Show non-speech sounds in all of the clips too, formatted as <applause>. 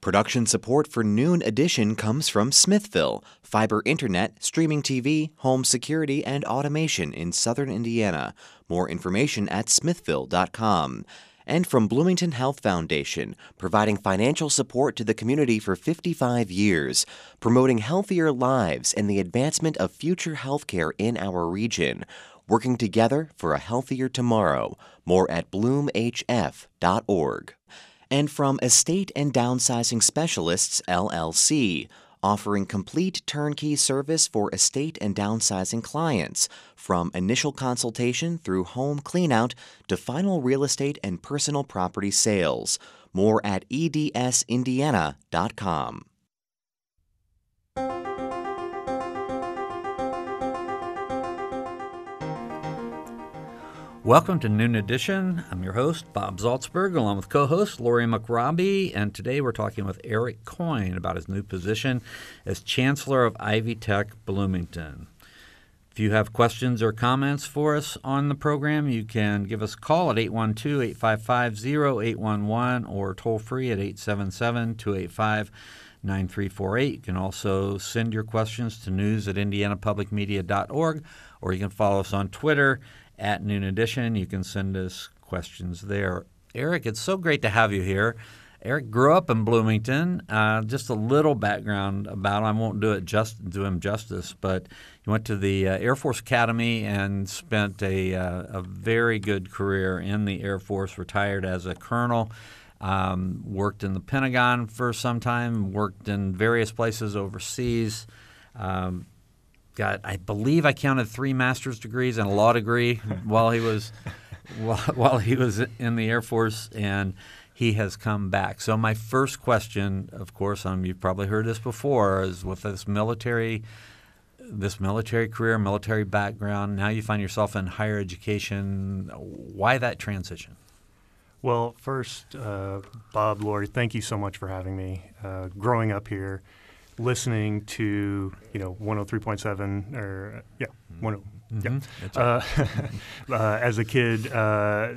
Production support for Noon Edition comes from Smithville, fiber internet, streaming TV, home security, and automation in southern Indiana. More information at smithville.com. And from Bloomington Health Foundation, providing financial support to the community for 55 years, promoting healthier lives and the advancement of future healthcare in our region. Working together for a healthier tomorrow. More at bloomhf.org and from Estate and Downsizing Specialists LLC, offering complete turnkey service for estate and downsizing clients, from initial consultation through home cleanout to final real estate and personal property sales. More at edsindiana.com. Welcome to Noon Edition. I'm your host, Bob Zaltsberg, along with co host Lori McRobbie. And today we're talking with Erik Coyne about his new position as Chancellor of Ivy Tech Bloomington. If you have questions or comments for us on the program, you can give us a call at 812 855 0811 or toll free at 877 285 9348. You can also send your questions to news at indianapublicmedia.org or you can follow us on Twitter at Noon Edition. You can send us questions there. Erik, it's so great to have you here. Erik grew up in Bloomington. Uh, just a little background about him. I won't do it just do him justice, but he went to the uh, Air Force Academy and spent a, uh, a very good career in the Air Force. Retired as a colonel. Um, worked in the Pentagon for some time. Worked in various places overseas. Um, got, I believe, I counted three master's degrees and a law degree while he was <laughs> while, he was in the Air Force, and he has come back. So my first question, of course, um, you've probably heard this before, is with this military. This military career, military background, now you find yourself in higher education. Why that transition? Well, first, uh, Bob, Lori, thank you so much for having me. Uh, growing up here, listening to you know 103.7 or yeah one mm-hmm. yeah. Uh, <laughs> uh, as a kid uh,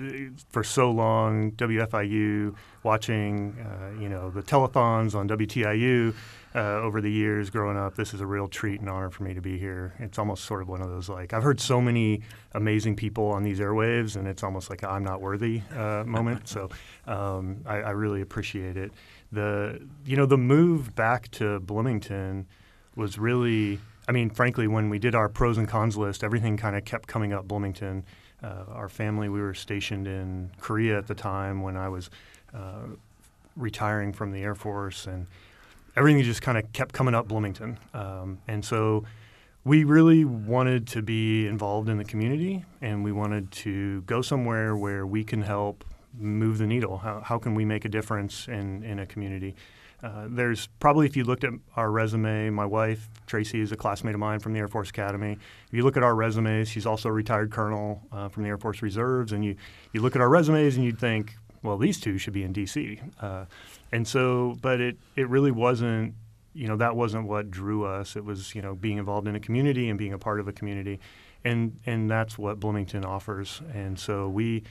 for so long WFIU watching uh, you know the telethons on WTIU uh, over the years growing up this is a real treat and honor for me to be here. It's almost sort of one of those like I've heard so many amazing people on these airwaves and it's almost like I'm not worthy uh, moment. <laughs> So um, I, I really appreciate it the you know the move back to Bloomington was really I mean frankly when we did our pros and cons list everything kind of kept coming up Bloomington. Uh, our family we were stationed in Korea at the time when I was uh, retiring from the Air Force and everything just kind of kept coming up Bloomington. Um, and so we really wanted to be involved in the community and we wanted to go somewhere where we can help move the needle? How, how can we make a difference in, in a community? Uh, there's probably, if you looked at our resume, my wife, Tracy, is a classmate of mine from the Air Force Academy. If you look at our resumes, she's also a retired colonel uh, from the Air Force Reserves. And you, you look at our resumes and you'd think, well, these two should be in D.C. Uh, and so, but it, it really wasn't, you know, that wasn't what drew us. It was, you know, being involved in a community and being a part of a community. And, and that's what Bloomington offers. And so we,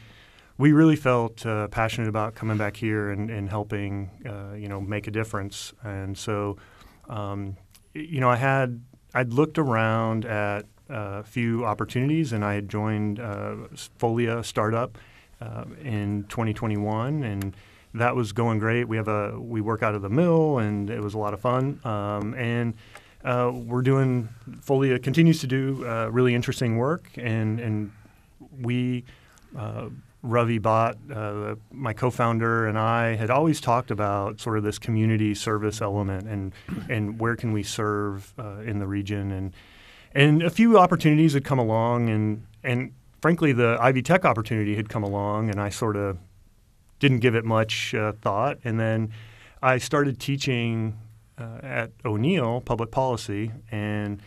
we really felt uh, passionate about coming back here and, and helping, uh, you know, make a difference. And so, um, you know, I had I'd looked around at a few opportunities, and I had joined uh, Folia startup uh, in 2021, and that was going great. We have a we work out of the mill, and it was a lot of fun. Um, and uh, we're doing Folia continues to do uh, really interesting work, and and we uh, Ravi Bhatt, uh, my co-founder, and I had always talked about sort of this community service element and and where can we serve uh, in the region. And and a few opportunities had come along and and frankly the Ivy Tech opportunity had come along and I sort of didn't give it much uh, thought. And then I started teaching uh, at O'Neill public policy and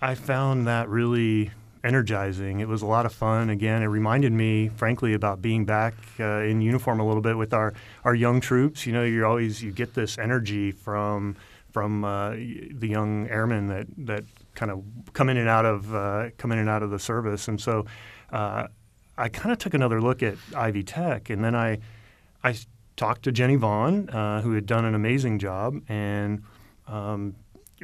I found that really energizing. It was a lot of fun. Again, it reminded me, frankly, about being back uh, in uniform a little bit with our, our young troops. You know, you're always you get this energy from from uh, the young airmen that that kind of come in and out of uh, come in and out of the service. And so, uh, I kind of took another look at Ivy Tech, and then I I talked to Jennie Vaughan, uh, who had done an amazing job, and um,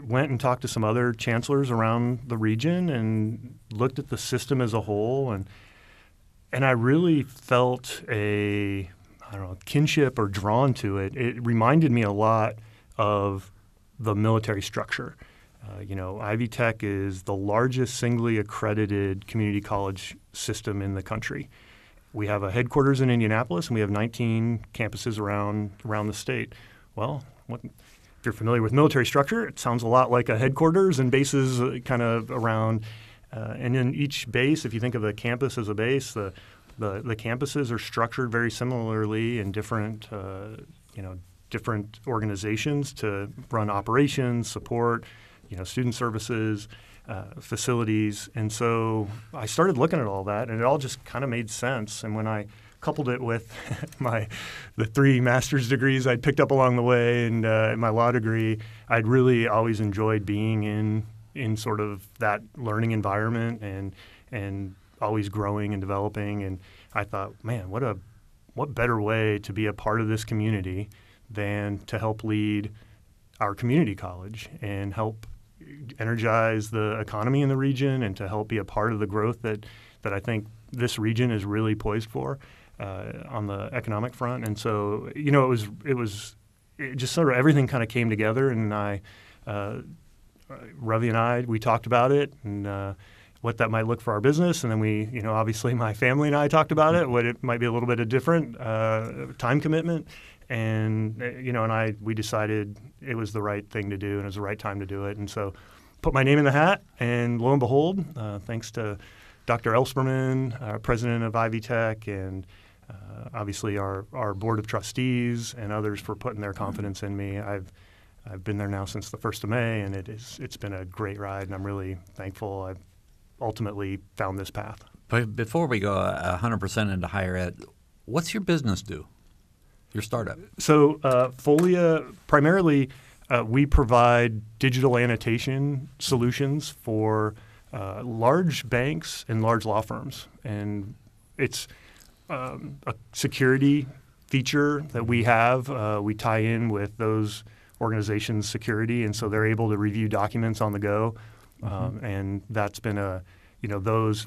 went and talked to some other chancellors around the region and looked at the system as a whole and and I really felt a I don't know kinship or drawn to it. It reminded me a lot of the military structure. Uh, you know, Ivy Tech is the largest singly accredited community college system in the country. We have a headquarters in Indianapolis, and we have 19 campuses around around the state. Well, what, if you're familiar with military structure, it sounds a lot like a headquarters and bases uh, kind of around. Uh, and in each base, if you think of the campus as a base, the the, the campuses are structured very similarly in different, uh, you know, different organizations to run operations, support, you know, student services, uh, facilities. And so I started looking at all that, and it all just kind of made sense. And when I coupled it with <laughs> my the three master's degrees I'd picked up along the way and uh, my law degree, I'd really always enjoyed being in in sort of that learning environment and and always growing and developing. And I thought, man, what a what better way to be a part of this community than to help lead our community college and help energize the economy in the region and to help be a part of the growth that that I think this region is really poised for uh, on the economic front. And so, you know, it was it was it just sort of everything kind of came together, and I, uh, Ravi and I, we talked about it and. Uh, what that might look for our business, and then we, you know, obviously my family and I talked about it. What it might be a little bit of different uh, time commitment, and uh, you know, and I we decided it was the right thing to do and it was the right time to do it, and so put my name in the hat, and lo and behold, uh, thanks to Dr. Ellspermann, president of Ivy Tech, and uh, obviously our, our board of trustees and others for putting their confidence in me. I've I've been there now since the first of May, and it is it's been a great ride, and I'm really thankful. I've ultimately found this path. But before we go 100% into higher ed, what's your business do? Your startup? So uh, Folia primarily uh, we provide digital annotation solutions for uh, large banks and large law firms, and it's um, a security feature that we have. Uh, we tie in with those organizations' security, and so they're able to review documents on the go. Mm-hmm. Um, and that's been a, you know, those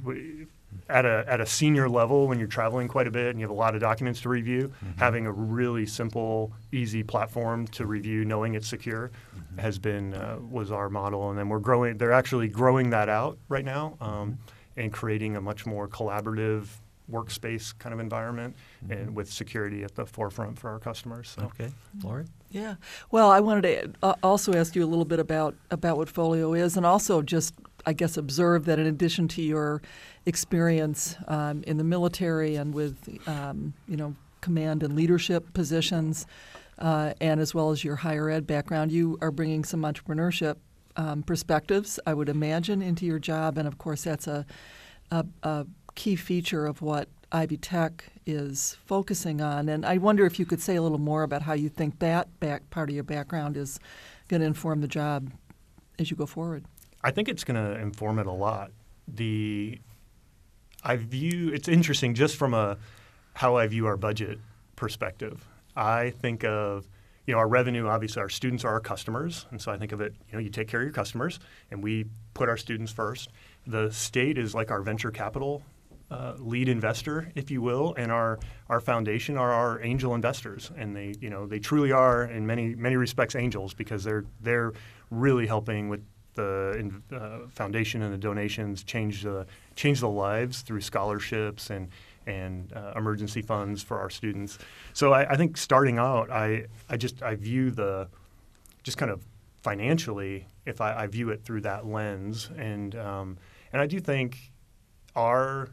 at a at a senior level when you're traveling quite a bit and you have a lot of documents to review, mm-hmm. having a really simple, easy platform to review, knowing it's secure, mm-hmm. has been uh, was our model. And then we're growing. They're actually growing that out right now um, mm-hmm. and creating a much more collaborative workspace kind of environment mm-hmm. and with security at the forefront for our customers. So. Okay, Lori. Yeah. Well, I wanted to uh, also ask you a little bit about about what Folia is, and also just I guess observe that in addition to your experience um, in the military and with um, you know command and leadership positions, uh, and as well as your higher ed background, you are bringing some entrepreneurship um, perspectives, I would imagine, into your job, and of course that's a, a, a key feature of what Ivy Tech is focusing on. And I wonder if you could say a little more about how you think that back part of your background is going to inform the job as you go forward. I think it's going to inform it a lot. The I view it's interesting just from a how I view our budget perspective. I think of you know our revenue obviously our students are our customers and so I think of it you know you take care of your customers and we put our students first. The state is like our venture capital uh, lead investor, if you will, and our our foundation are our angel investors, and they you know they truly are in many many respects angels because they're they're really helping with the uh, foundation and the donations change the change the lives through scholarships and and uh, emergency funds for our students. So I, I, think starting out, I I just I view the just kind of financially if I, I view it through that lens and um, and I do think our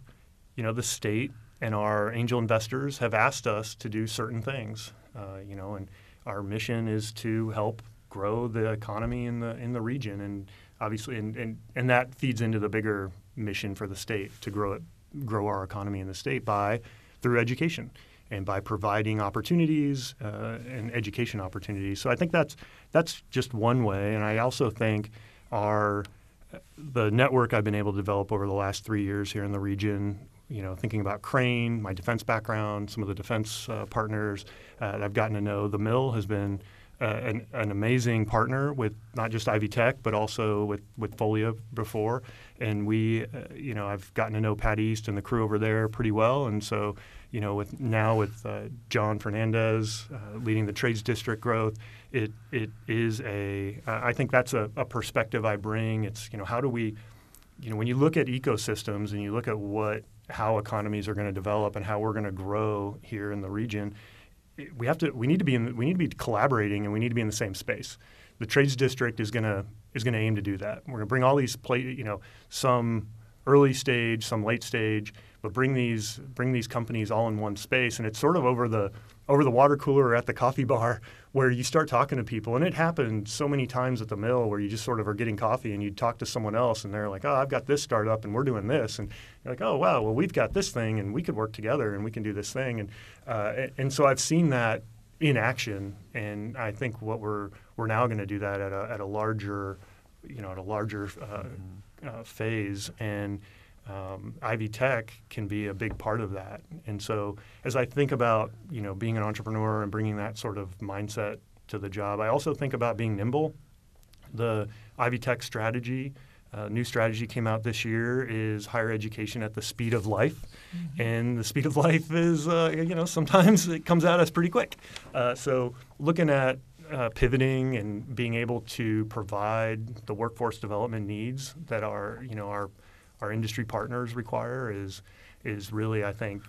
you know the state and our angel investors have asked us to do certain things. Uh, you know and our mission is to help grow the economy in the in the region, and obviously, and, and, and that feeds into the bigger mission for the state to grow it, grow our economy in the state by through education and by providing opportunities uh, and education opportunities. So I think that's that's just one way, and I also think our the network I've been able to develop over the last three years here in the region you know, thinking about Crane, my defense background, some of the defense uh, partners uh, that I've gotten to know. The mill has been uh, an, an, amazing partner with not just Ivy Tech, but also with, with Folia before. And we, uh, you know, I've gotten to know Pat East and the crew over there pretty well. And so, you know, with now with uh, John Fernandez uh, leading the trades district growth, it it is a. I think that's a, a perspective I bring. It's you know how do we, you know, when you look at ecosystems and you look at what how economies are going to develop and how we're going to grow here in the region, we have to we need to be in, we need to be collaborating and we need to be in the same space. The trades district is going to is going to aim to do that. We're going to bring all these play, you know, some early stage, some late stage, but bring these bring these companies all in one space and it's sort of over the over the water cooler or at the coffee bar where you start talking to people. And it happened so many times at the mill where you just sort of are getting coffee and you talk to someone else and they're like, oh, I've got this startup and we're doing this. And you're like, oh, wow, well, we've got this thing and we could work together and we can do this thing. And, uh, and so I've seen that in action. And I think what we're, we're now going to do that at a, at a larger, you know, at a larger uh, mm-hmm. uh, phase. And, um, Ivy Tech can be a big part of that. And so, as I think about you know being an entrepreneur and bringing that sort of mindset to the job, I also think about being nimble. The Ivy Tech strategy, uh, new strategy came out this year, is higher education at the speed of life, mm-hmm. and the speed of life is uh, you know sometimes it comes at us pretty quick. Uh, so looking at uh, pivoting and being able to provide the workforce development needs that are you know our our industry partners require is is really I think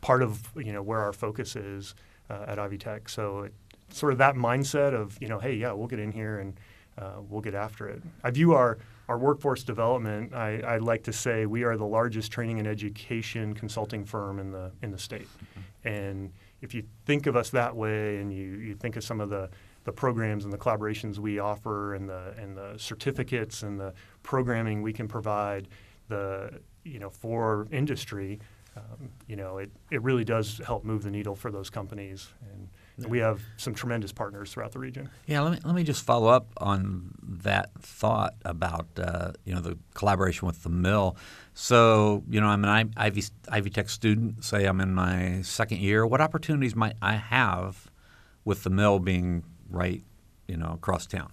part of you know where our focus is uh, at Ivy Tech. So it, sort of that mindset of you know hey yeah we'll get in here and uh, we'll get after it. I view our our workforce development. I, I like to say we are the largest training and education consulting firm in the in the state. Mm-hmm. And if you think of us that way, and you, you think of some of the the programs and the collaborations we offer and the and the certificates and the programming we can provide the you know for industry um, you know it, it really does help move the needle for those companies. And we have some tremendous partners throughout the region. Yeah let me, let me just follow up on that thought about uh, you know the collaboration with the mill. So you know I'm an Ivy, Ivy Tech student say I'm in my second year. What opportunities might I have with the mill being right, you know, across town?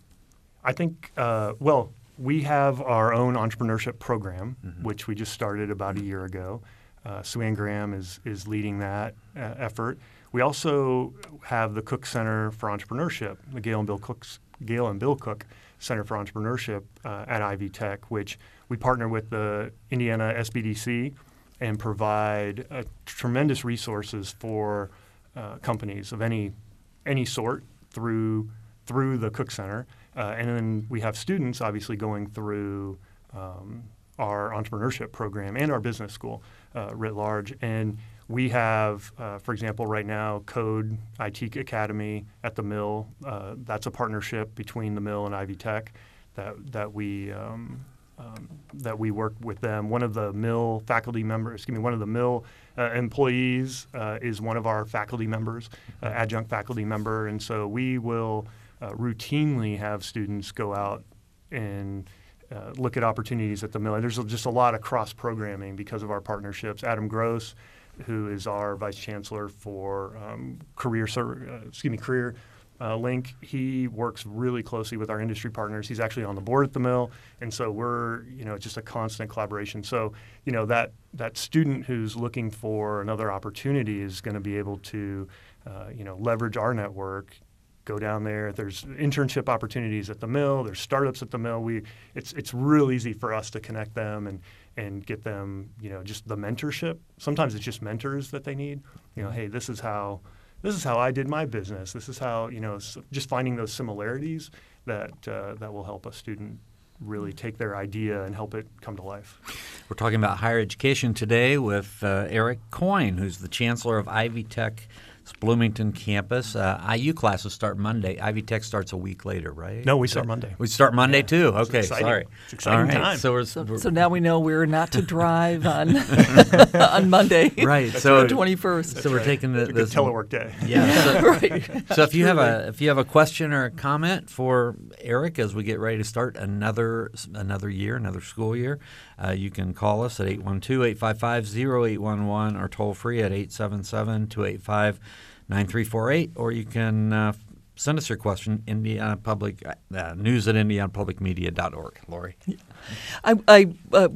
I think, uh, well, we have our own entrepreneurship program, mm-hmm. which we just started about a year ago. Uh, Sue Ann Graham is, is leading that uh, effort. We also have the Cook Center for Entrepreneurship, the Gail and Bill, Cook's, Gail and Bill Cook Center for Entrepreneurship uh, at Ivy Tech, which we partner with the Indiana SBDC and provide uh, tremendous resources for uh, companies of any any sort through through the Cook Center, uh, and then we have students obviously going through um, our entrepreneurship program and our business school uh, writ large. And we have, uh, for example, right now, Code IT Academy at the Mill. Uh, that's a partnership between the Mill and Ivy Tech that that we um, um, that we work with them. One of the mill faculty members, excuse me, one of the mill uh, employees uh, is one of our faculty members, uh, adjunct faculty member, and so we will uh, routinely have students go out and uh, look at opportunities at the mill. And there's just a lot of cross programming because of our partnerships. Adam Gross, who is our vice chancellor for um, career, uh, excuse me, career uh, Link, he works really closely with our industry partners. He's actually on the board at the mill, and so we're you know just a constant collaboration. So you know that that student who's looking for another opportunity is going to be able to uh, you know leverage our network. Go down there. There's internship opportunities at the mill. There's startups at the mill. We it's it's real easy for us to connect them and and get them you know just the mentorship. Sometimes it's just mentors that they need. You know, hey, this is how this is how I did my business. This is how you know just finding those similarities that uh, that will help a student really take their idea and help it come to life. We're talking about higher education today with uh, Erik Coyne, who's the chancellor of Ivy Tech Bloomington campus. Uh, IU classes start Monday. Ivy Tech starts a week later, right? No, we start Monday. We start Monday Yeah. too. Okay, exciting. sorry. It's exciting All right. time. So we're, So, we're- so now we know we're not to drive on <laughs> <laughs> on Monday, right. That's so right. twenty first. so we're taking the, It's good telework day. Yeah. <laughs> So, right. so if you have a if you have a question or a comment for Erik as we get ready to start another another year, another school year, uh, you can call us at 812-855-0811 or toll free at 877-285-9348 or you can uh, send us your question Indiana Public uh, news at indianapublicmedia.org. Lori. I, I uh,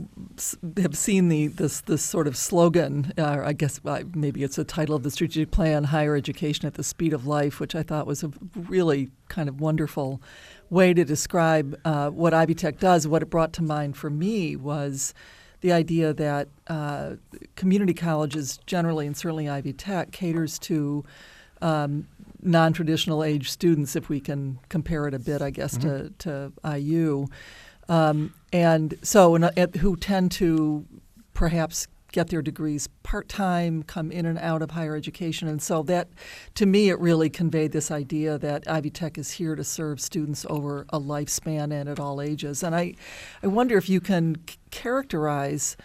have seen the this this sort of slogan. Uh, I guess uh, maybe it's the title of the strategic plan: "Higher Education at the Speed of Life," which I thought was a really kind of wonderful way to describe uh, what Ivy Tech does. What it brought to mind for me was the idea that uh, community colleges generally, and certainly Ivy Tech, caters to um, non-traditional age students, if we can compare it a bit, I guess, to, to IU. Um, and so, and, uh, who tend to perhaps get their degrees part time, come in and out of higher education. And so, that to me, it really conveyed this idea that Ivy Tech is here to serve students over a lifespan and at all ages. And I, I wonder if you can characterize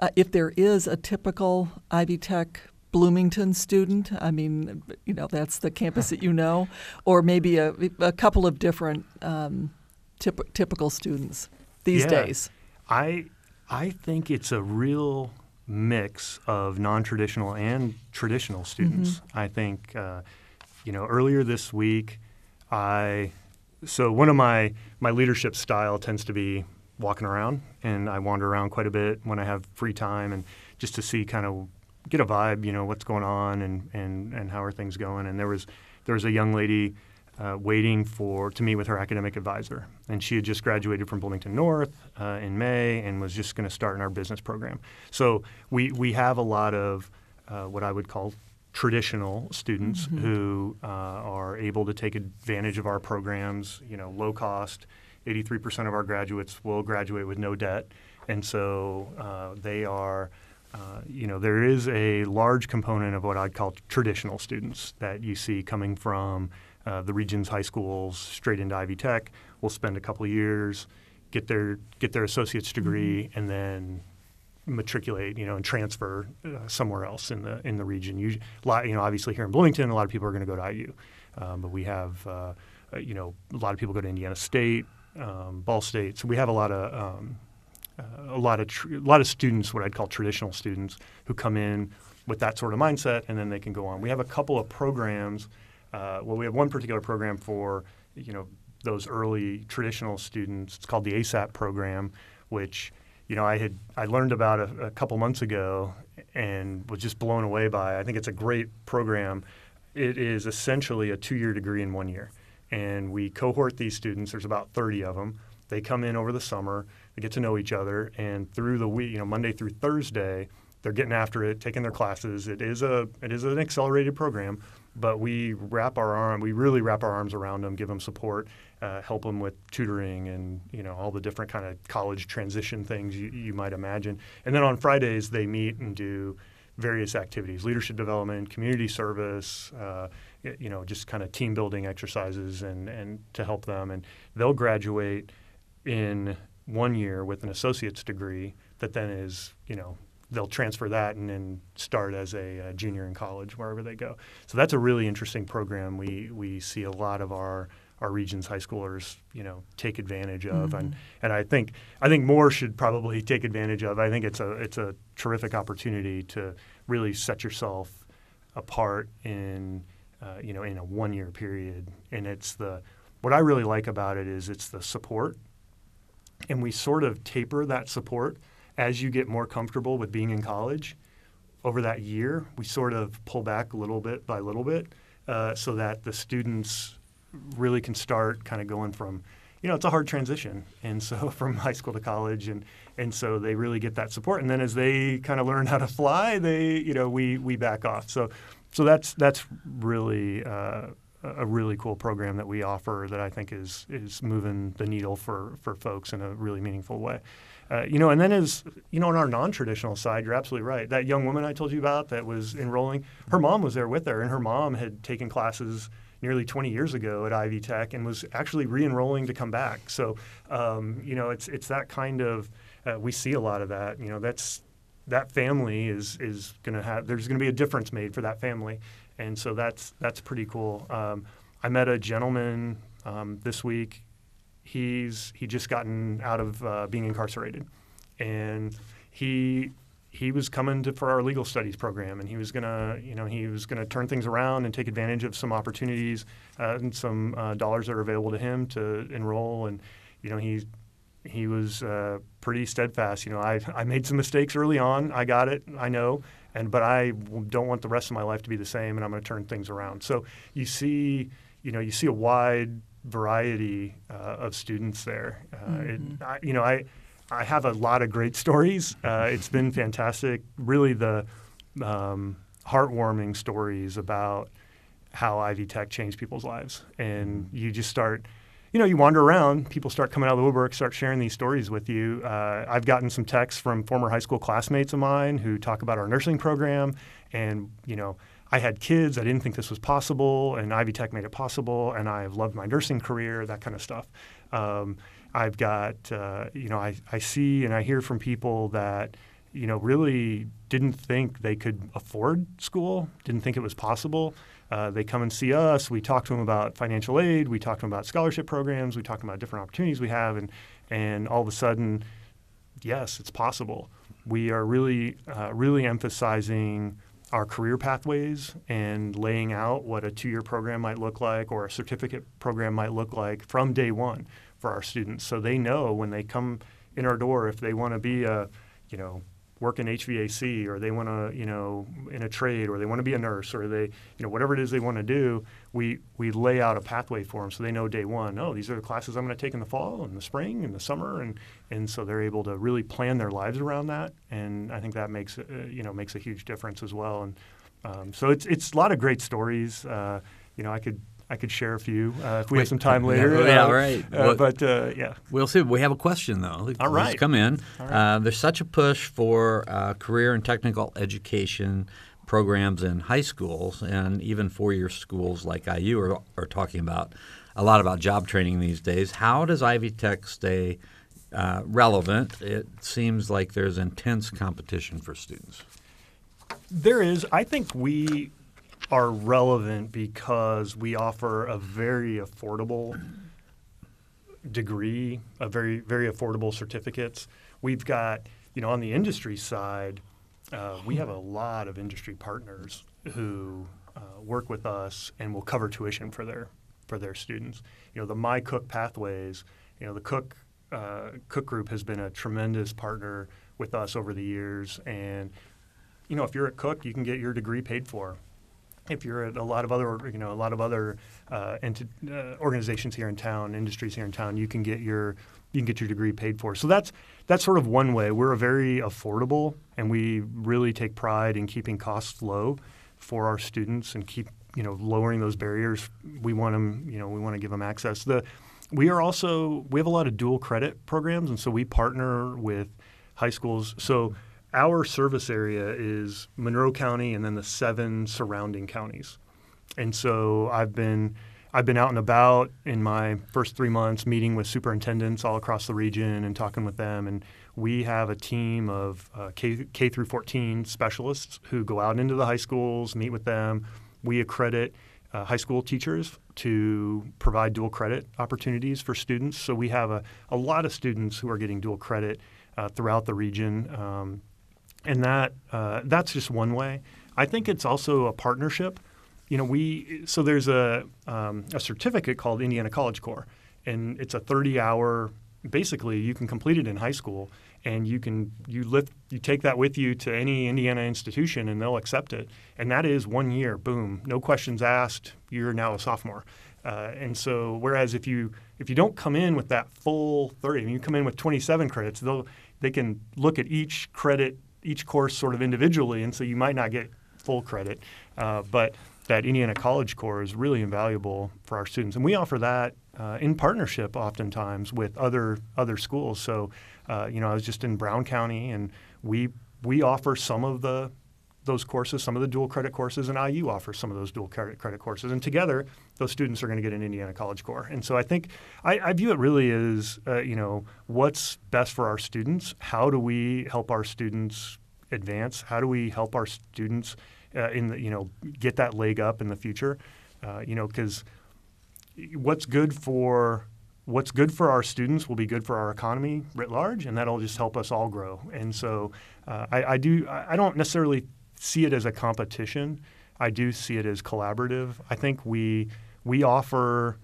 uh, if there is a typical Ivy Tech Bloomington student, I mean, you know, that's the campus that you <laughs> know, or maybe a, a couple of different um, typ- typical students these Yeah. days. I I think it's a real mix of non-traditional and traditional students. I think uh, you know earlier this week, I so one of my my leadership style tends to be walking around, and I wander around quite a bit when I have free time, and just to see kind of get a vibe, you know, what's going on and and and how are things going. And there was there was a young lady uh, waiting for to meet with her academic advisor, and she had just graduated from Bloomington North uh, in May and was just going to start in our business program. So we we have a lot of uh, what I would call traditional students who uh, are able to take advantage of our programs. You know, low cost. 83% of our graduates will graduate with no debt, and so uh, they are. Uh, you know, there is a large component of what I'd call traditional students that you see coming from uh, the region's high schools straight into Ivy Tech. Will spend a couple years, get their get their associate's degree, and then matriculate, you know, and transfer uh, somewhere else in the in the region. You, lot, you know, obviously here in Bloomington, a lot of people are going to go to IU, um, but we have, uh, uh, you know, a lot of people go to Indiana State, um, Ball State. So we have a lot of um, uh, a lot of tr- a lot of students, what I'd call traditional students, who come in with that sort of mindset, and then they can go on. We have a couple of programs. Uh, well, we have one particular program for you know those early traditional students. It's called the ASAP program, which you know I had I learned about a, a couple months ago and was just blown away by. I think it's a great program. It is essentially a two-year degree in one year, and we cohort these students. There's about 30 of them. They come in over the summer. They get to know each other, and through the week, you know, Monday through Thursday, they're getting after it, taking their classes. It is a it is an accelerated program, but we wrap our arm, we really wrap our arms around them, give them support, uh, help them with tutoring and you know all the different kind of college transition things you, you might imagine. And then on Fridays they meet and do various activities, leadership development, community service, uh, you know, just kind of team building exercises and, and to help them. And they'll graduate in one year with an associate's degree that then is, you know, they'll transfer that and then start as a, uh junior in college wherever they go. So that's a really interesting program. We we see a lot of our our region's high schoolers, you know, take advantage of, and and I think I think more should probably take advantage of. I think it's a it's a terrific opportunity to really set yourself apart in uh, you know in a one year period, and it's the what I really like about it is it's the support, and we sort of taper that support as you get more comfortable with being in college. Over that year, we sort of pull back a little bit by little bit, uh, so that the students really can start kind of going from, you know, it's a hard transition, and so <laughs> from high school to college, and and so they really get that support, and then as they kind of learn how to fly, they, you know, we we back off. So, so that's that's really uh, a really cool program that we offer that I think is is moving the needle for for folks in a really meaningful way. Uh, you know, and then as you know, on our non-traditional side, you're absolutely right. That young woman I told you about that was enrolling, her mom was there with her, and her mom had taken classes nearly 20 years ago at Ivy Tech and was actually re-enrolling to come back. So, um, you know, it's it's that kind of uh, we see a lot of that. You know, that's that family is is going to have there's going to be a difference made for that family, and so that's that's pretty cool. Um, I met a gentleman um, this week he's he just gotten out of uh, being incarcerated, and he he was coming to, for our legal studies program, and he was gonna you know he was gonna turn things around and take advantage of some opportunities uh, and some uh, dollars that are available to him to enroll, and you know he he was uh, pretty steadfast. You know, I <laughs> I made some mistakes early on. I got it. I know. And but I don't want the rest of my life to be the same, and I'm going to turn things around. So you see, you know, you see a wide variety uh, of students there. Uh, mm-hmm. it, I, you know, I I have a lot of great stories. Uh, it's been fantastic. Really, the um, heartwarming stories about how Ivy Tech changed people's lives, and you just start. You know, you wander around, people start coming out of the woodwork, start sharing these stories with you. Uh, I've gotten some texts from former high school classmates of mine who talk about our nursing program, and you know, I had kids. I didn't think this was possible, and Ivy Tech made it possible. And I've loved my nursing career, that kind of stuff. Um, I've got, uh, you know, I, I see and I hear from people that, you know, really didn't think they could afford school, didn't think it was possible. Uh, they come and see us. We talk to them about financial aid. We talk to them about scholarship programs. We talk about different opportunities we have, and and all of a sudden, yes, it's possible. We are really, uh, really emphasizing our career pathways and laying out what a two-year program might look like or a certificate program might look like from day one for our students. So they know when they come in our door if they want to be a you know work in HVAC or they want to, you know, in a trade or they want to be a nurse or they, you know, whatever it is they want to do, we, we lay out a pathway for them so they know day one, oh, these are the classes I'm going to take in the fall and the spring and the summer. And, and so they're able to really plan their lives around that. And I think that makes, uh, you know, makes a huge difference as well. And um, so it's, it's a lot of great stories. Uh, you know, I could I could share a few uh, if we Wait, have some time later. Yeah, yeah uh, right. Uh, well, but uh, yeah, we'll see. We have a question though. All right, Let's come in. Uh, there's such a push for uh, career and technical education programs in high schools and even four-year schools like IU are, are talking about a lot about job training these days. How does Ivy Tech stay relevant? It seems like there's intense competition for students. There is. I think we are relevant because we offer a very affordable degree, a very very affordable certificates. We've got you know on the industry side, uh, we have a lot of industry partners who uh, work with us and will cover tuition for their for their students. You know the My Cook Pathways. You know the Cook uh, Cook Group has been a tremendous partner with us over the years, and you know if you're at Cook, you can get your degree paid for if you're at a lot of other, you know, a lot of other uh, uh, organizations here in town, industries here in town, you can get your you can get your degree paid for. So that's that's sort of one way. We're a very affordable, and we really take pride in keeping costs low for our students and keep you know lowering those barriers. We want them, you know, we want to give them access. The we are also we have a lot of dual credit programs, and so we partner with high schools. So our service area is Monroe County and then the seven surrounding counties. And so I've been I've been out and about in my first three months meeting with superintendents all across the region and talking with them. And we have a team of uh, K, K through 14 specialists who go out into the high schools, meet with them. We accredit uh, high school teachers to provide dual credit opportunities for students. So we have a, a lot of students who are getting dual credit uh, throughout the region. Um, and that uh, that's just one way. I think it's also a partnership. You know, we so there's a um, a certificate called Indiana College Core, and it's a 30 hour. Basically, you can complete it in high school, and you can you lift you take that with you to any Indiana institution, and they'll accept it. And that is one year, boom, no questions asked. You're now a sophomore. Uh, and so, whereas if you if you don't come in with that full 30, and you come in with 27 credits, they'll they can look at each credit each course sort of individually, and so you might not get full credit. Uh, but that Indiana College Core is really invaluable for our students, and we offer that uh, in partnership oftentimes with other other schools. So, uh, you know, I was just in Brown County, and we we offer some of the those courses, some of the dual credit courses, and IU offers some of those dual credit, credit courses. And together, those students are going to get an Indiana College Core. And so I think I, I view it really as, uh, you know, what's best for our students? How do we help our students advance? How do we help our students uh, in the, you know, get that leg up in the future? Uh, you know, because what's good for what's good for our students will be good for our economy writ large, and that'll just help us all grow. And so uh, I, I, do I don't necessarily see it as a competition. I do see it as collaborative. I think we we offer,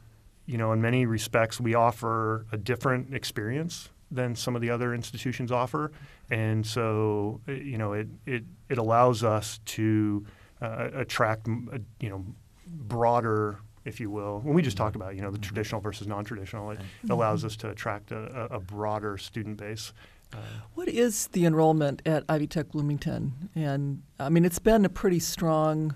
you know, in many respects, we offer a different experience than some of the other institutions offer, and so eh, you know it it it allows us to uh, attract uh, you know broader if you will. When we just talked about, you know, the mm-hmm. traditional versus non-traditional, it allows mm-hmm. us to attract a, a broader student base. What is the enrollment at Ivy Tech Bloomington? And I mean, it's been a pretty strong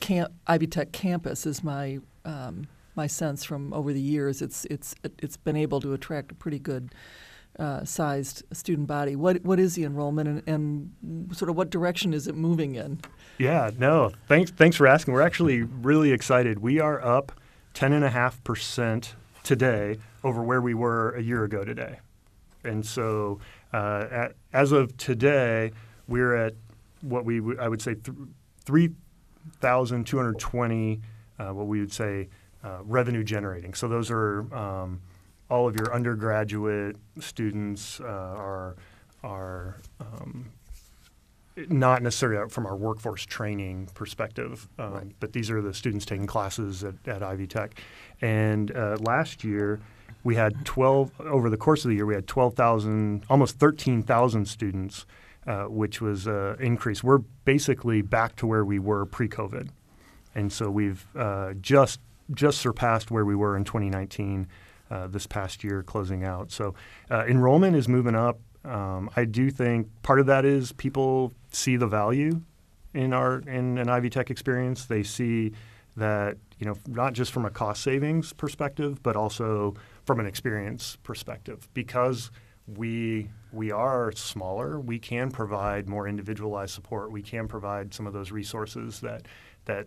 camp, Ivy Tech campus, is my um, my sense from over the years. It's it's it's been able to attract a pretty good uh, sized student body. What what is the enrollment, and, and sort of what direction is it moving in? Yeah, no, thanks thanks for asking. We're actually really excited. We are up ten and a half percent today over where we were a year ago today, and so uh, at, as of today, we're at what we w- I would say th- three thousand two hundred twenty. Uh, what we would say uh, revenue generating. So those are um, all of your undergraduate students uh, are are um, not necessarily from our workforce training perspective, um, right. but these are the students taking classes at, at Ivy Tech. And uh, last year, we had 12 over the course of the year we had 12,000 almost 13,000 students uh, which was an uh, increase. We're basically back to where we were pre-covid. And so we've uh, just just surpassed where we were in 2019 uh, this past year closing out. So uh, enrollment is moving up. Um, I do think part of that is people see the value in our in an Ivy Tech experience. They see that you know not just from a cost savings perspective but also from an experience perspective. Because we we are smaller we can provide more individualized support. We can provide some of those resources that that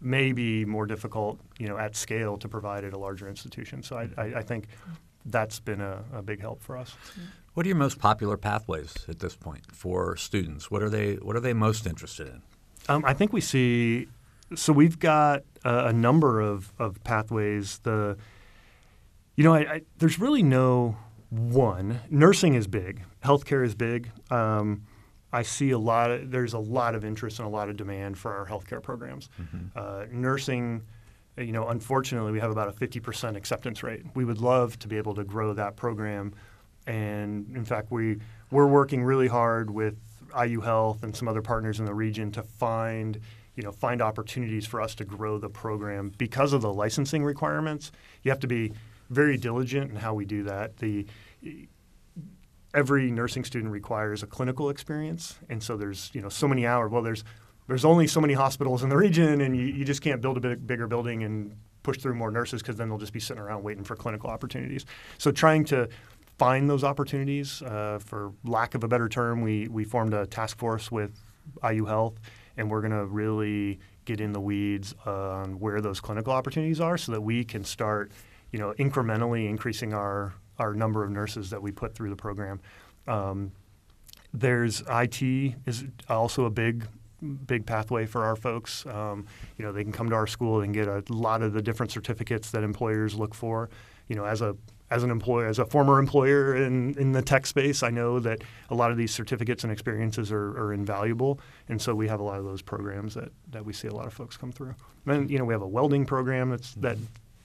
may be more difficult you know at scale to provide at a larger institution. So I, I, I think that's been a, a, big help for us. What are your most popular pathways at this point for students? What are they what are they most interested in? Um, I think we see so we've got a, a number of, of pathways. The you know, I, I, there's really no one. Nursing is big. Healthcare is big. Um, I see a lot of there's a lot of interest and a lot of demand for our healthcare programs. Mm-hmm. Uh, nursing, you know, unfortunately, we have about a 50% acceptance rate. We would love to be able to grow that program, and in fact, we we're working really hard with IU Health and some other partners in the region to find you know find opportunities for us to grow the program because of the licensing requirements. You have to be very diligent in how we do that. The every nursing student requires a clinical experience, and so there's you know so many hours. Well, there's there's only so many hospitals in the region, and you, you just can't build a big, bigger building and push through more nurses because then they'll just be sitting around waiting for clinical opportunities. So trying to find those opportunities, uh, for lack of a better term, we we formed a task force with IU Health, and we're going to really get in the weeds on where those clinical opportunities are, so that we can start you know, incrementally increasing our our number of nurses that we put through the program. Um, there's IT is also a big big pathway for our folks. Um, you know, they can come to our school and get a lot of the different certificates that employers look for. You know, as a as an employer, as a former employer in, in the tech space, I know that a lot of these certificates and experiences are, are invaluable, and so we have a lot of those programs that, that we see a lot of folks come through. And you know, we have a welding program that's that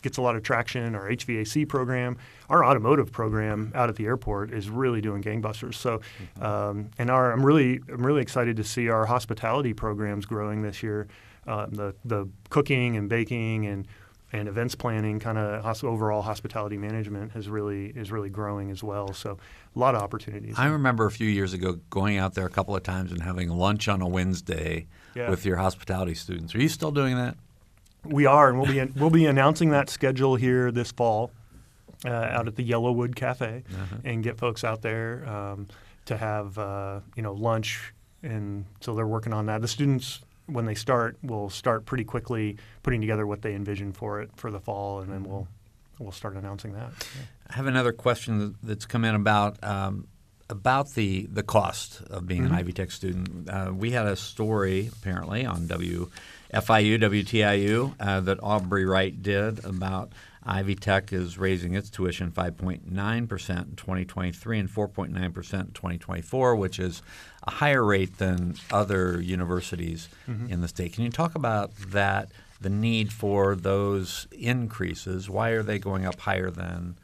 gets a lot of traction. Our HVAC program, our automotive program out at the airport is really doing gangbusters. So, mm-hmm. um, and our I'm really I'm really excited to see our hospitality programs growing this year. Uh, the the cooking and baking and and events planning, kind of overall hospitality management, has really is really growing as well. So a lot of opportunities. I remember a few years ago going out there a couple of times and having lunch on a Wednesday yeah. with your hospitality students. Are you still doing that? We are, and we'll be we'll be announcing that schedule here this fall uh, out at the Yellowwood Cafe, Uh-huh. and get folks out there um, to have uh, you know lunch, and so they're working on that. The students when they start will start pretty quickly putting together what they envision for it for the fall, and then we'll we'll start announcing that. I have another question that's come in about um, about the the cost of being an Ivy Tech student. Uh, we had a story apparently on WFIU, WTIU uh, that Aubrey Wright did about Ivy Tech is raising its tuition 5.9% in 2023 and 4.9% in 2024, which is a higher rate than other universities in the state. Can you talk about that, the need for those increases? Why are they going up higher than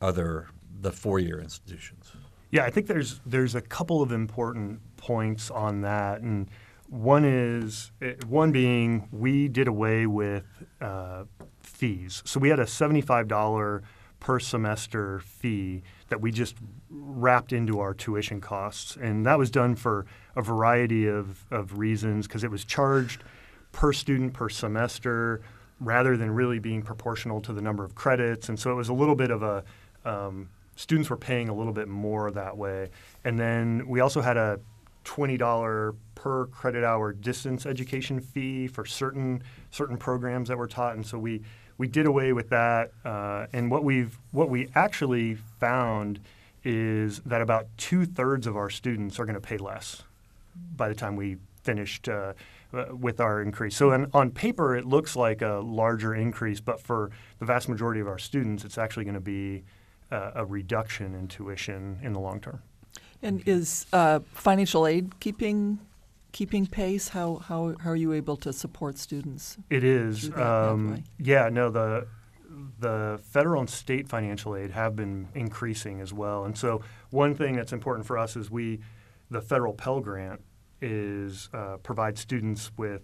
other the four-year institutions? Yeah, I think there's there's a couple of important points on that, and one is eh, one being we did away with uh, fees, so we had a seventy-five dollar per semester fee that we just wrapped into our tuition costs, and that was done for a variety of, of reasons because it was charged per student per semester rather than really being proportional to the number of credits, and so it was a little bit of a um, students were paying a little bit more that way. And then we also had a $20 per credit hour distance education fee for certain certain programs that were taught. And so we, we did away with that. Uh, and what we've what we actually found is that about two thirds of our students are going to pay less by the time we finished uh, with our increase. So on, on paper, it looks like a larger increase, but for the vast majority of our students, it's actually going to be uh, a reduction in tuition in the long term. And is uh, financial aid keeping keeping pace? How, how how are you able to support students? It is. Um, yeah, no, the the federal and state financial aid have been increasing as well. And so one thing that's important for us is we, the federal Pell Grant, is uh, provides students with,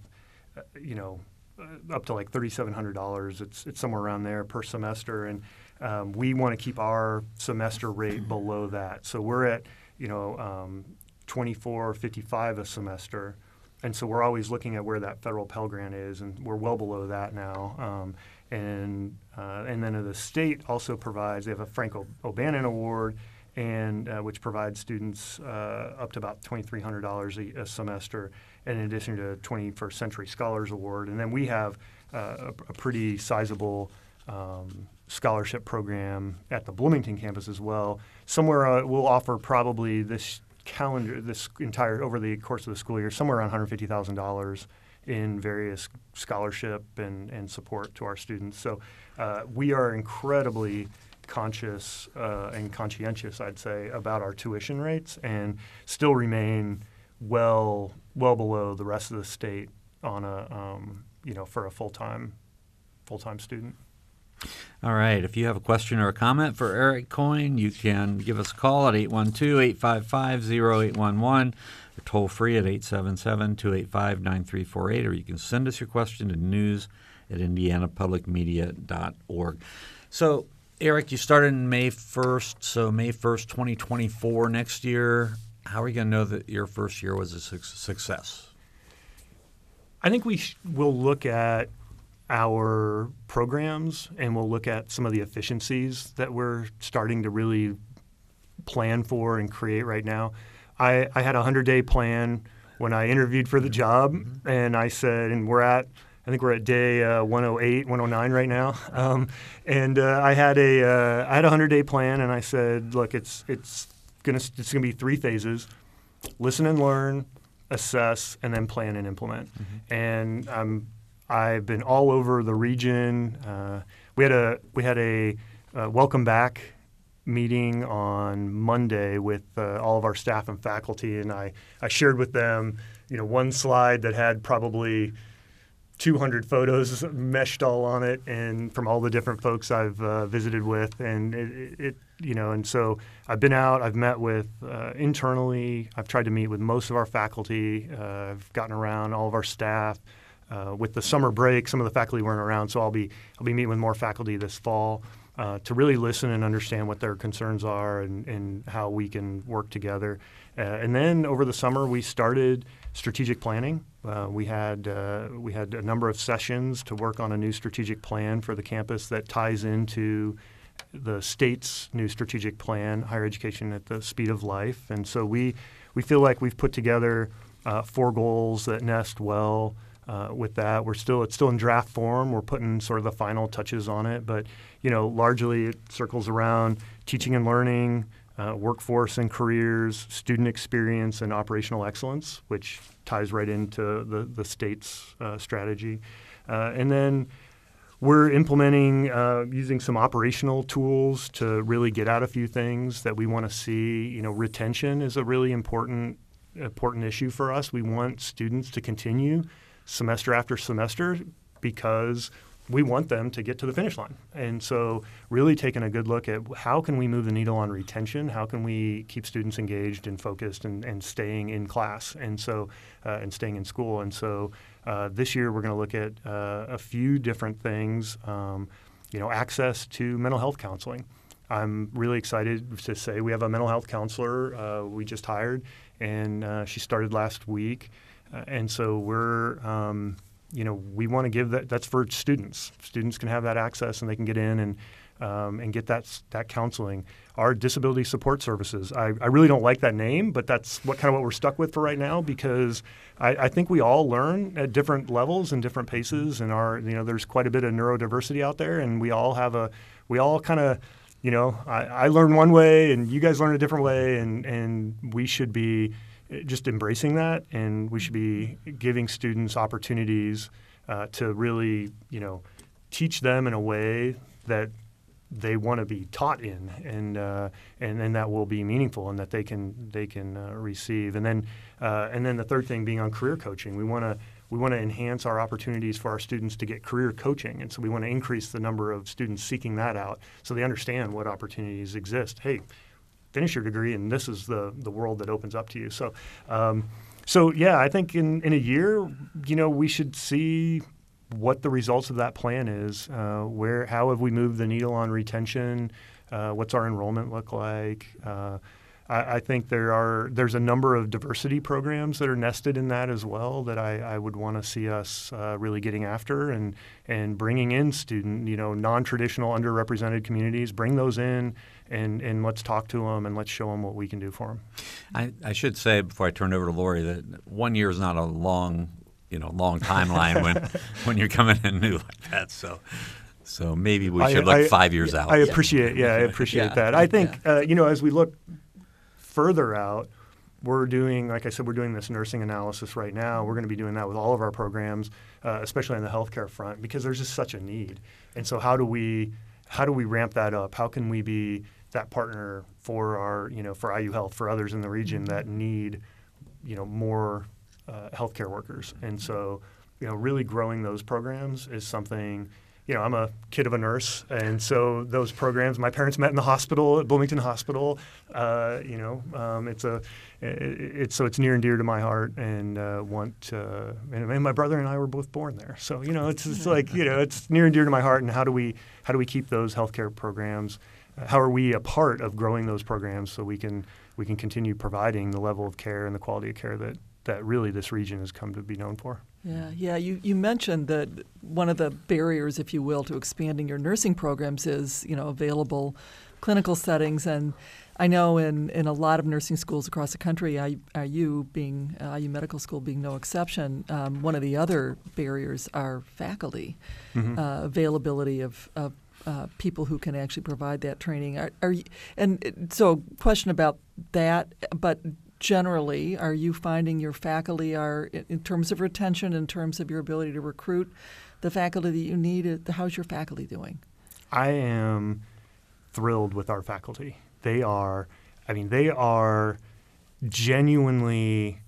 uh, you know, uh, up to like thirty-seven hundred dollars. It's it's somewhere around there per semester, and um, we want to keep our semester rate below that. So we're at, you know, um, twenty-four fifty-five a semester. And so we're always looking at where that federal Pell Grant is, and we're well below that now. Um, and uh, and then the state also provides they have a Frank O'Bannon Award, and uh, which provides students uh, up to about twenty three hundred dollars a semester, in addition to 21st Century Scholars Award. And then we have uh, a, a pretty sizable um, scholarship program at the Bloomington campus as well. Somewhere uh, we'll offer probably this calendar, this entire over the course of the school year, somewhere around $150,000 in various scholarship and, and support to our students. So uh, we are incredibly conscious uh, and conscientious, I'd say, about our tuition rates and still remain well well below the rest of the state on a um, you know for a full time full time student. All right. If you have a question or a comment for Erik Coyne, you can give us a call at 812 855 0811 or toll free at 877 285 9348, or you can send us your question to news at indianapublicmedia.org. So, Erik, you started in May 1st, so May 1st, 2024 next year. How are you going to know that your first year was a suc- success? I think we sh- will look at our programs and we'll look at some of the efficiencies that we're starting to really plan for and create right now. I, I had a 100 day plan when I interviewed for the job, and I said, and we're at, I think we're at day uh, 108, 109 right now. <laughs> Um, and uh, I had a, uh, I had a 100 day plan, and I said, look, it's, it's gonna, it's gonna be three phases: listen and learn, assess, and then plan and implement. And um, I've been all over the region. Uh, we had a we had a uh, welcome back meeting on Monday with uh, all of our staff and faculty, and I, I shared with them, you know, one slide that had probably 200 photos meshed all on it, and from all the different folks I've uh, visited with, and it, it, you know, and so I've been out. I've met with uh, internally. I've tried to meet with most of our faculty. Uh, I've gotten around all of our staff. Uh, with the summer break, some of the faculty weren't around, so I'll be I'll be meeting with more faculty this fall uh, to really listen and understand what their concerns are and, and how we can work together. Uh, and then over the summer, we started strategic planning Uh, we had uh, we had a number of sessions to work on a new strategic plan for the campus that ties into the state's new strategic plan, higher education at the speed of life. And so we we feel like we've put together uh, four goals that nest well uh, with that. We're still it's still in draft form. We're putting sort of the final touches on it, but you know, largely it circles around teaching and learning, uh, workforce and careers, student experience, and operational excellence, which ties right into the the state's uh, strategy, uh, and then. We're implementing uh, using some operational tools to really get at a few things that we want to see. You know, retention is a really important important issue for us. We want students to continue semester after semester because we want them to get to the finish line. And so, really taking a good look at how can we move the needle on retention? How can we keep students engaged and focused and, and staying in class? And so, uh, and staying in school. And so, uh, this year we're going to look at uh, a few different things. Um, you know, access to mental health counseling. I'm really excited to say we have a mental health counselor uh, we just hired, and uh, she started last week. Uh, and so we're um, you know, we want to give that. That's for students. Students can have that access, and they can get in and um, and get that that counseling. Our disability support services. I, I, really don't like that name, but that's what kind of what we're stuck with for right now because I, I, think we all learn at different levels and different paces, and our you know there's quite a bit of neurodiversity out there, and we all have a we all kind of you know I, I learn one way, and you guys learn a different way, and and we should be just embracing that, and we should be giving students opportunities uh, to really, you know, teach them in a way that they want to be taught in, and uh, and that will be meaningful, and that they can they can uh, receive. And then uh, and then the third thing being on career coaching, we want to we want to enhance our opportunities for our students to get career coaching, and so we want to increase the number of students seeking that out, so they understand what opportunities exist. Hey, finish your degree, and this is the the world that opens up to you. So, um, so yeah, I think in in a year, you know, we should see what the results of that plan is. Uh, where how have we moved the needle on retention? Uh, what's our enrollment look like? Uh, I, think there are there's a number of diversity programs that are nested in that as well that I, I would want to see us uh, really getting after and and bringing in student you know non-traditional underrepresented communities bring those in and and let's talk to them and let's show them what we can do for them. I, I should say before I turn it over to Lori that one year is not a long you know long timeline when <laughs> when you're coming in new like that. So. So maybe we should I, look I, five years out. I appreciate, yeah, I appreciate <laughs> yeah. that. I think, yeah. uh, you know, as we look further out, we're doing, like I said, we're doing this nursing analysis right now. We're going to be doing that with all of our programs, uh, especially on the healthcare front, because there's just such a need. And so, how do we how do we ramp that up? How can we be that partner for our, you know, for IU Health, for others in the region that mm-hmm. need, you know, more uh, healthcare workers? And so, you know, really growing those programs is something. You know, I'm a kid of a nurse, and so those programs. My parents met in the hospital at Bloomington Hospital. Uh, you know, um, it's a, it's so it's near and dear to my heart, and uh, want. Uh, and, and, my brother and I were both born there, so you know, it's, it's like you know, it's near and dear to my heart. And how do we how do we keep those healthcare programs? How are we a part of growing those programs so we can we can continue providing the level of care and the quality of care that that really this region has come to be known for? Yeah, yeah. You, you mentioned that one of the barriers, if you will, to expanding your nursing programs is you know available clinical settings and I know in, in a lot of nursing schools across the country, IU being uh, IU Medical School being no exception, um, one of the other barriers are faculty mm-hmm. uh, availability of, of uh, people who can actually provide that training. Are, are you, and so, question about that, but generally, are you finding your faculty are in terms of retention, in terms of your ability to recruit the faculty that you need? How's your faculty doing? I am thrilled with our faculty they are, I mean, they are genuinely,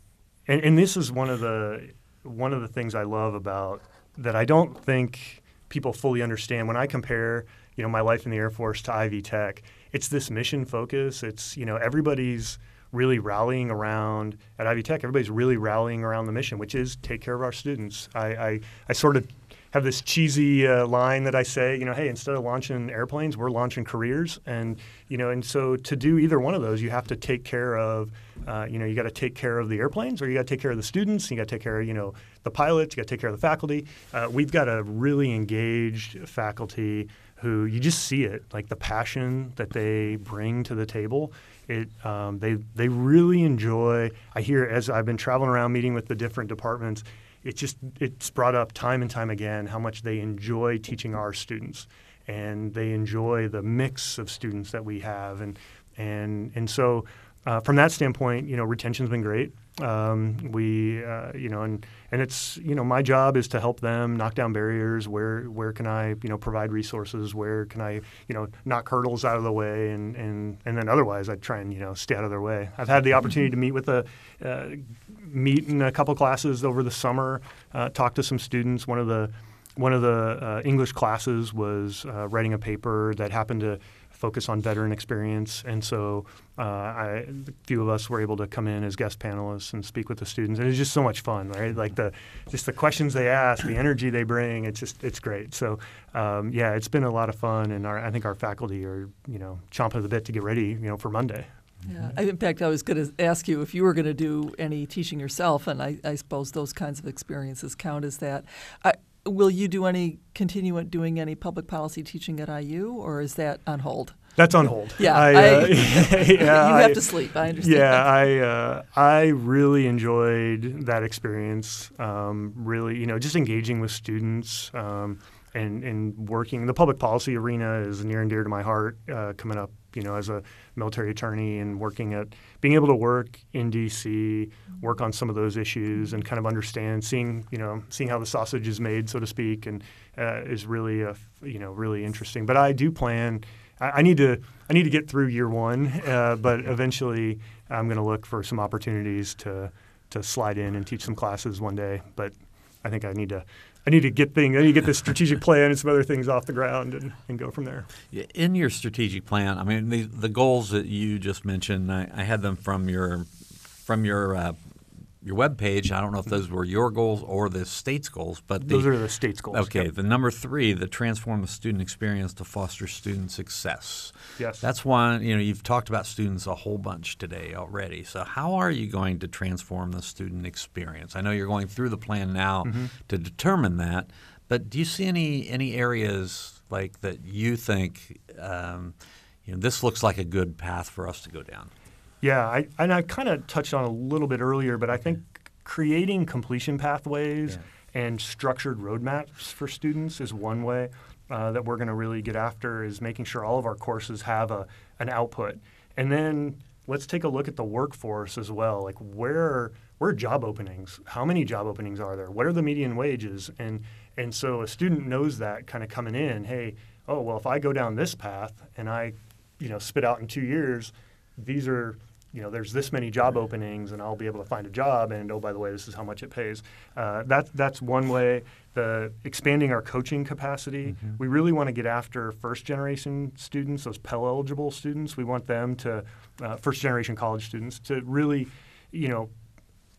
and, and this is one of the one of the things I love about that I don't think people fully understand when I compare, you know, my life in the Air Force to Ivy Tech. It's this mission focus. It's you know everybody's really rallying around at Ivy Tech. Everybody's really rallying around the mission, which is take care of our students. I, I, I sort of have this cheesy uh, line that I say, you know, hey, instead of launching airplanes, we're launching careers, and you know, and so to do either one of those, you have to take care of, uh, you know, you got to take care of the airplanes, or you got to take care of the students, you got to take care of, you know, the pilots, you got to take care of the faculty. Uh, we've got a really engaged faculty who you just see it, like the passion that they bring to the table. It, um, they they really enjoy. I hear as I've been traveling around meeting with the different departments it just it's brought up time and time again how much they enjoy teaching our students and they enjoy the mix of students that we have and and and so uh, from that standpoint, you know, retention's been great. Um, we, uh, you know, and and it's you know my job is to help them knock down barriers. Where where can I you know provide resources? Where can I you know knock hurdles out of the way? And and and then otherwise I try and you know stay out of their way. I've had the opportunity to meet with a uh, meet in a couple classes over the summer, uh, talk to some students. One of the one of the uh, English classes was uh, writing a paper that happened to focus on veteran experience. And so uh, I, a few of us were able to come in as guest panelists and speak with the students. And it was just so much fun, right? Like the just the questions they ask, the energy they bring. It's just it's great. So um, yeah, it's been a lot of fun, and our, I think our faculty are you know chomping at the bit to get ready, you know, for Monday. Yeah. In fact, I was going to ask you if you were going to do any teaching yourself, and I, I suppose those kinds of experiences count as that. I, will you do any continue doing any public policy teaching at IU, or is that on hold? That's on hold. Yeah, I, uh, <laughs> yeah <laughs> you have to sleep. I understand. Yeah, I uh, I really enjoyed that experience. Um, really, you know, just engaging with students um, and and working. The public policy arena is near and dear to my heart. Uh, coming up, you know, as a military attorney and working at being able to work in DC, work on some of those issues, and kind of understand, seeing you know, seeing how the sausage is made, so to speak, and uh, is really a, you know really interesting. But I do plan. I, I need to I need to get through year one, uh, but eventually I'm going to look for some opportunities to to slide in and teach some classes one day. But I think I need to I need to get things, I need to get this strategic plan and some other things off the ground and, and go from there. In your strategic plan, I mean, the, the goals that you just mentioned, I, I had them from your from your uh, your web page. I don't know if those were your goals or the state's goals, but the, those are the state's goals. Okay, yep. the number three, the transform the student experience to foster student success. Yes, that's one. You know, you've talked about students a whole bunch today already. So, how are you going to transform the student experience? I know you're going through the plan now mm-hmm. to determine that, but do you see any any areas like that you think? Um, you know, this looks like a good path for us to go down. Yeah, I, and I kind of touched on a little bit earlier, but I think creating completion pathways yeah. and structured roadmaps for students is one way uh, that we're going to really get after is making sure all of our courses have a, an output. And then let's take a look at the workforce as well. Like where where are job openings? How many job openings are there? What are the median wages? And and so a student knows that kind of coming in, hey, oh well if I go down this path and I, you know, spit out in two years, these are you know, there's this many job openings, and I'll be able to find a job. And oh, by the way, this is how much it pays. Uh, that that's one way. The expanding our coaching capacity. Mm-hmm. We really want to get after first generation students, those Pell eligible students. We want them to uh, first generation college students to really, you know,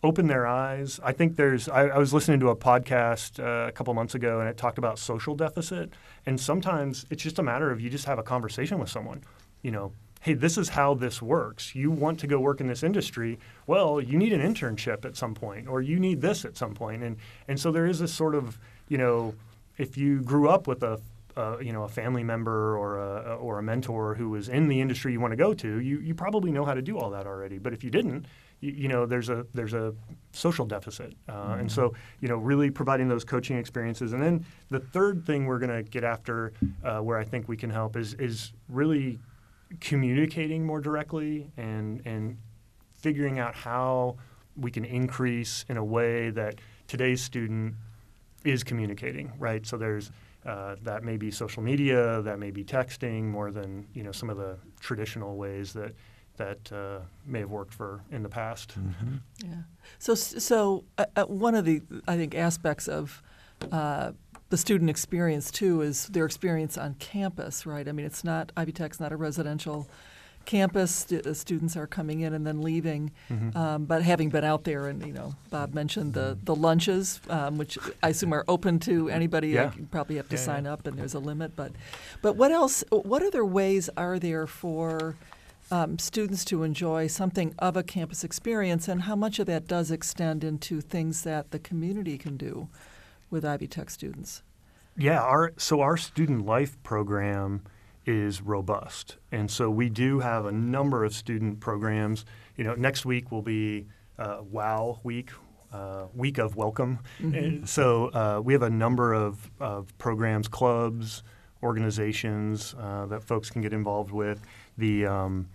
open their eyes. I think there's. I, I was listening to a podcast uh, a couple months ago, and it talked about social deficit. And sometimes it's just a matter of you just have a conversation with someone. You know, hey, this is how this works. You want to go work in this industry. Well, you need an internship at some point, or you need this at some point. And, and so there is this sort of, you know, if you grew up with a, uh, you know, a family member or a, or a mentor who was in the industry you want to go to, you, you probably know how to do all that already. But if you didn't, you, you know, there's a there's a social deficit, uh, mm-hmm. and so you know, really providing those coaching experiences. And then the third thing we're going to get after, uh, where I think we can help, is is really communicating more directly and and figuring out how we can increase in a way that today's student is communicating, right? So there's uh, that may be social media, that may be texting, more than you know some of the traditional ways that that uh, may have worked for in the past. Mm-hmm. Yeah. So so uh, uh one of the I think aspects of uh, the student experience too is their experience on campus, right? I mean, it's not Ivy Tech's not a residential campus. Uh, students are coming in and then leaving. Um, but having been out there, and you know, Bob mentioned the the lunches, um, which I assume are open to anybody. Yeah. You probably have to Yeah, yeah. sign up, and there's a limit. But but what else? What other ways are there for um, students to enjoy something of a campus experience, and how much of that does extend into things that the community can do with Ivy Tech students? Yeah, our so our student life program is robust, and so we do have a number of student programs. You know, next week will be uh, Wow Week, uh, Week of Welcome. And so uh, we have a number of, of programs, clubs, organizations uh, that folks can get involved with. The um,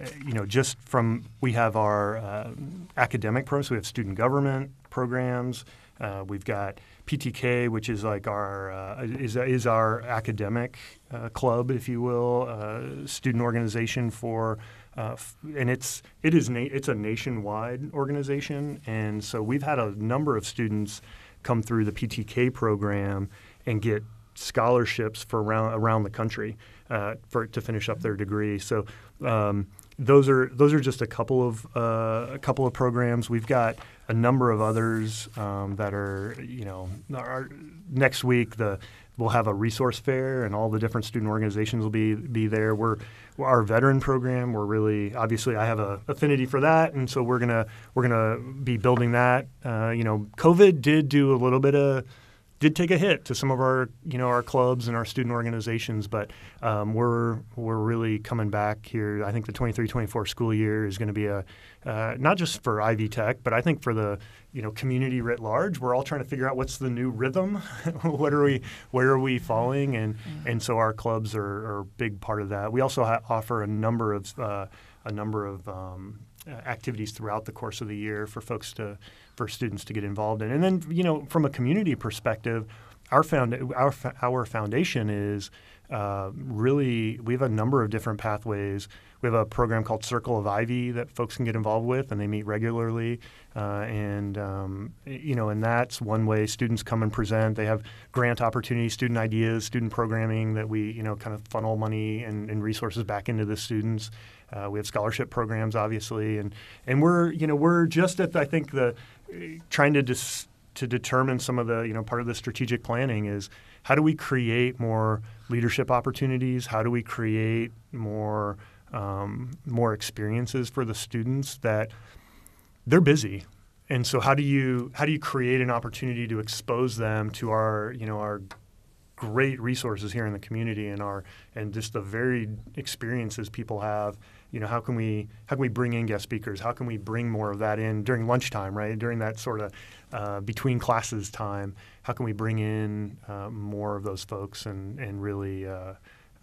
uh, you know just from we have our uh, academic programs. We have student government programs. Uh, we've got PTK, which is like our uh, is is our academic uh, club, if you will, uh, student organization for. Uh, f- and it's it is na- it's a nationwide organization, and so we've had a number of students come through the PTK program and get scholarships for around around the country uh, for to finish up their degree. So um, those are those are just a couple of uh, a couple of programs. We've got a number of others um, that are you know our, next week the we'll have a resource fair and all the different student organizations will be be there. We're our veteran program. We're really obviously I have a affinity for that, and so we're gonna we're gonna be building that. Uh, you know, COVID did do a little bit of did take a hit to some of our you know our clubs and our student organizations, but um, we're we're really coming back here. I think the 23-24 school year is going to be a uh, not just for Ivy Tech, but I think for the you know community writ large. We're all trying to figure out what's the new rhythm. <laughs> what are we where are we falling? And and so our clubs are, are a big part of that. We also ha- offer a number of uh, a number of um, activities throughout the course of the year for folks to for students to get involved in. And then you know from a community perspective, our found our our foundation is uh, really we have a number of different pathways. We have a program called Circle of Ivy that folks can get involved with, and they meet regularly. Uh, and um, you know, and that's one way students come and present. They have grant opportunities, student ideas, student programming that we you know kind of funnel money and, and resources back into the students. Uh, we have scholarship programs, obviously, and and we're you know we're just at I think the trying to dis, to determine some of the you know part of the strategic planning is how do we create more leadership opportunities? How do we create more um, more experiences for the students that they're busy, and so how do you how do you create an opportunity to expose them to our you know our great resources here in the community and our and just the varied experiences people have you know how can we how can we bring in guest speakers how can we bring more of that in during lunchtime right during that sort of uh, between classes time how can we bring in uh, more of those folks and and really uh,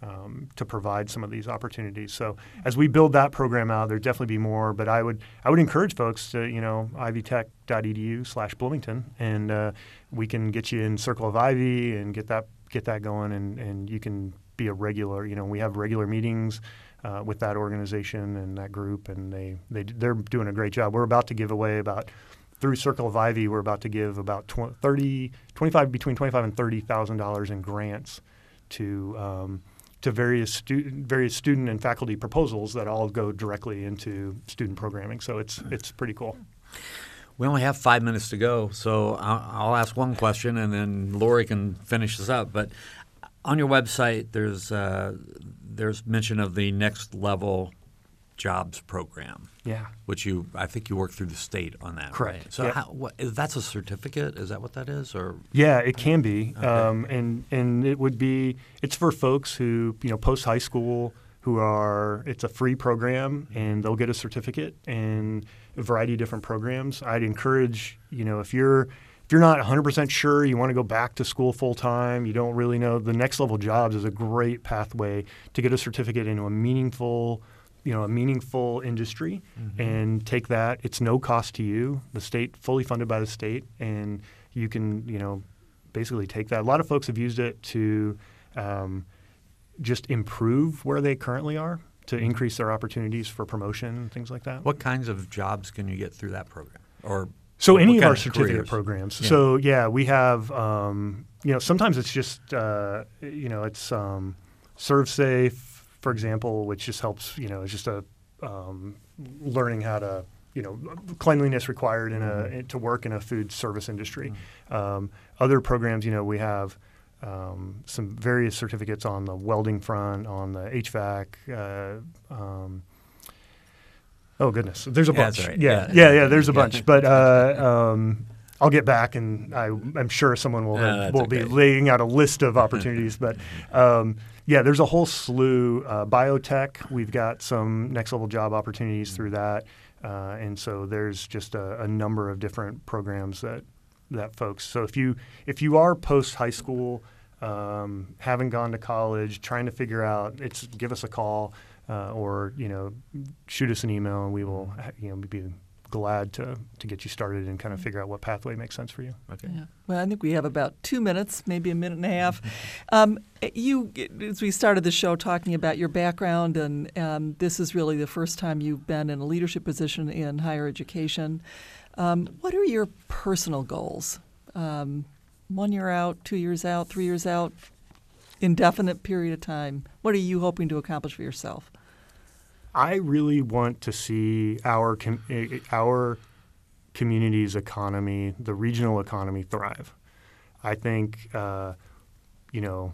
um, to provide some of these opportunities. So as we build that program out, there'd definitely be more. But I would I would encourage folks to you know ivytech.edu slash Bloomington, and uh, we can get you in Circle of Ivy and get that get that going, and, and you can be a regular. You know, we have regular meetings. Uh, with that organization and that group, and they, they they're doing a great job. We're about to give away about through Circle of Ivy, we're about to give about 20, 30, 25 between twenty five and thirty thousand dollars in grants to um, to various student various student and faculty proposals that all go directly into student programming. So it's it's pretty cool. We only have five minutes to go, so I'll, I'll ask one question and then Lori can finish this up. But on your website, there's uh, there's mention of the next level jobs program, Yeah. which you I think you work through the state on that. Correct. Right? So Yeah. how, what, is that's a certificate? Is that what that is, or Yeah, it can be, um, and and it would be. It's for folks who you know post high school who are. It's a free program, and they'll get a certificate and a variety of different programs. I'd encourage you know if you're you're not 100% sure you want to go back to school full time, you don't really know. The next level jobs is a great pathway to get a certificate into a meaningful you know a meaningful industry and take that. It's no cost to you. The state fully funded by the state and you can you know basically take that. A lot of folks have used it to um, just improve where they currently are to increase their opportunities for promotion and things like that. What kinds of jobs can you get through that program? Or so any of our certificate careers? programs. Yeah. So yeah, we have um, you know sometimes it's just uh, you know it's um, ServSafe, for example, which just helps. You know, it's just a um, learning how to you know cleanliness required in a to work in a food service industry. Um, other programs, you know, we have. Um, some various certificates on the welding front, on the HVAC, uh, um, Oh goodness, there's a Yeah, bunch. right. Yeah, Yeah. yeah, yeah. There's a bunch, but uh, um, I'll get back, and I, I'm sure someone will No, will be laying out a list of <laughs> opportunities. but um, yeah, there's a whole slew. Uh, biotech, we've got some next level job opportunities through that, uh, and so there's just a, a number of different programs that that folks. So if you if you are post high school, um, haven't gone to college, trying to figure out, it's give us a call uh, or you know shoot us an email and we will you know be glad to to get you started and kind of figure out what pathway makes sense for you. Okay. Yeah. Well, I think we have about two minutes, maybe a minute and a half. Um, you, as we started the show talking about your background, and um, this is really the first time you've been in a leadership position in higher education. Um, what are your personal goals? Um, one year out, two years out, three years out, indefinite period of time. What are you hoping to accomplish for yourself? I really want to see our com- eh, our community's economy, the regional economy, thrive. I think uh, you know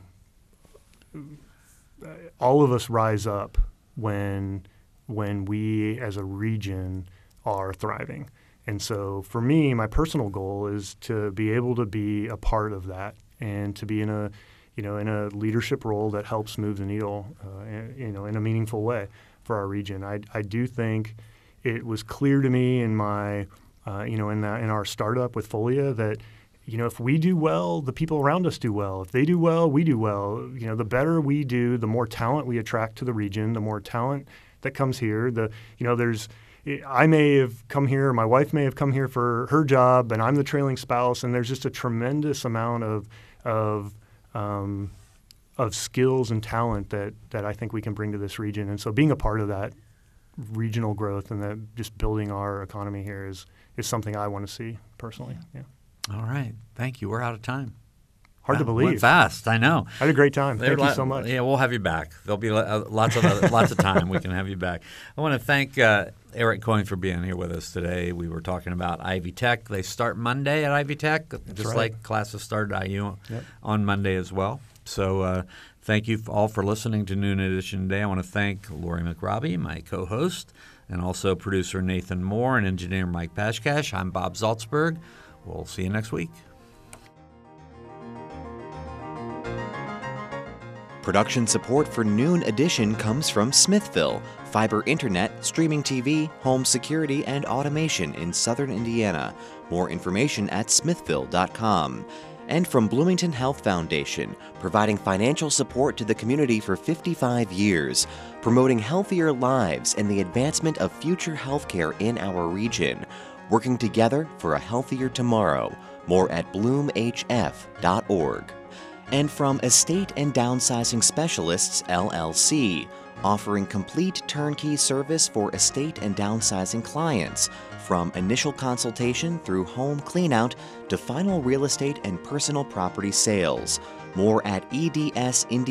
all of us rise up when when we as a region are thriving. And so for me, my personal goal is to be able to be a part of that and to be in a you know in a leadership role that helps move the needle uh, in, you know in a meaningful way for our region. I, I do think it was clear to me in my uh, you know in that in our startup with Folia that you know if we do well, the people around us do well. If they do well, we do well. You know, the better we do, the more talent we attract to the region, the more talent that comes here. The you know there's I may have come here, my wife may have come here for her job, and I'm the trailing spouse, and there's just a tremendous amount of of um, of skills and talent that that I think we can bring to this region. And so, being a part of that regional growth and that just building our economy here is is something I want to see personally. Yeah, All right. Thank you. We're out of time. Hard to Wow, Went believe. fast. I know. I had a great time. There Thank you so much. Yeah, we'll have you back. There'll be uh, lots of other, lots of time we can have you back. I want to thank uh, Erik Coyne for being here with us today. We were talking about Ivy Tech. They start Monday at Ivy Tech, just right. like classes start at IU Yep. on Monday as well. So uh, thank you all for listening to Noon Edition today. I want to thank Lori McRobbie, my co-host, and also producer Nathan Moore and engineer Mike Pashkash. I'm Bob Zaltsberg. We'll see you next week. Production support for Noon Edition comes from Smithville, fiber internet, streaming TV, home security, and automation in southern Indiana. More information at smithville.com. And from Bloomington Health Foundation, providing financial support to the community for 55 years, promoting healthier lives and the advancement of future healthcare in our region. Working together for a healthier tomorrow. More at bloomhf.org and from Estate and Downsizing Specialists LLC, offering complete turnkey service for estate and downsizing clients, from initial consultation through home cleanout to final real estate and personal property sales. More at edsindiana.com.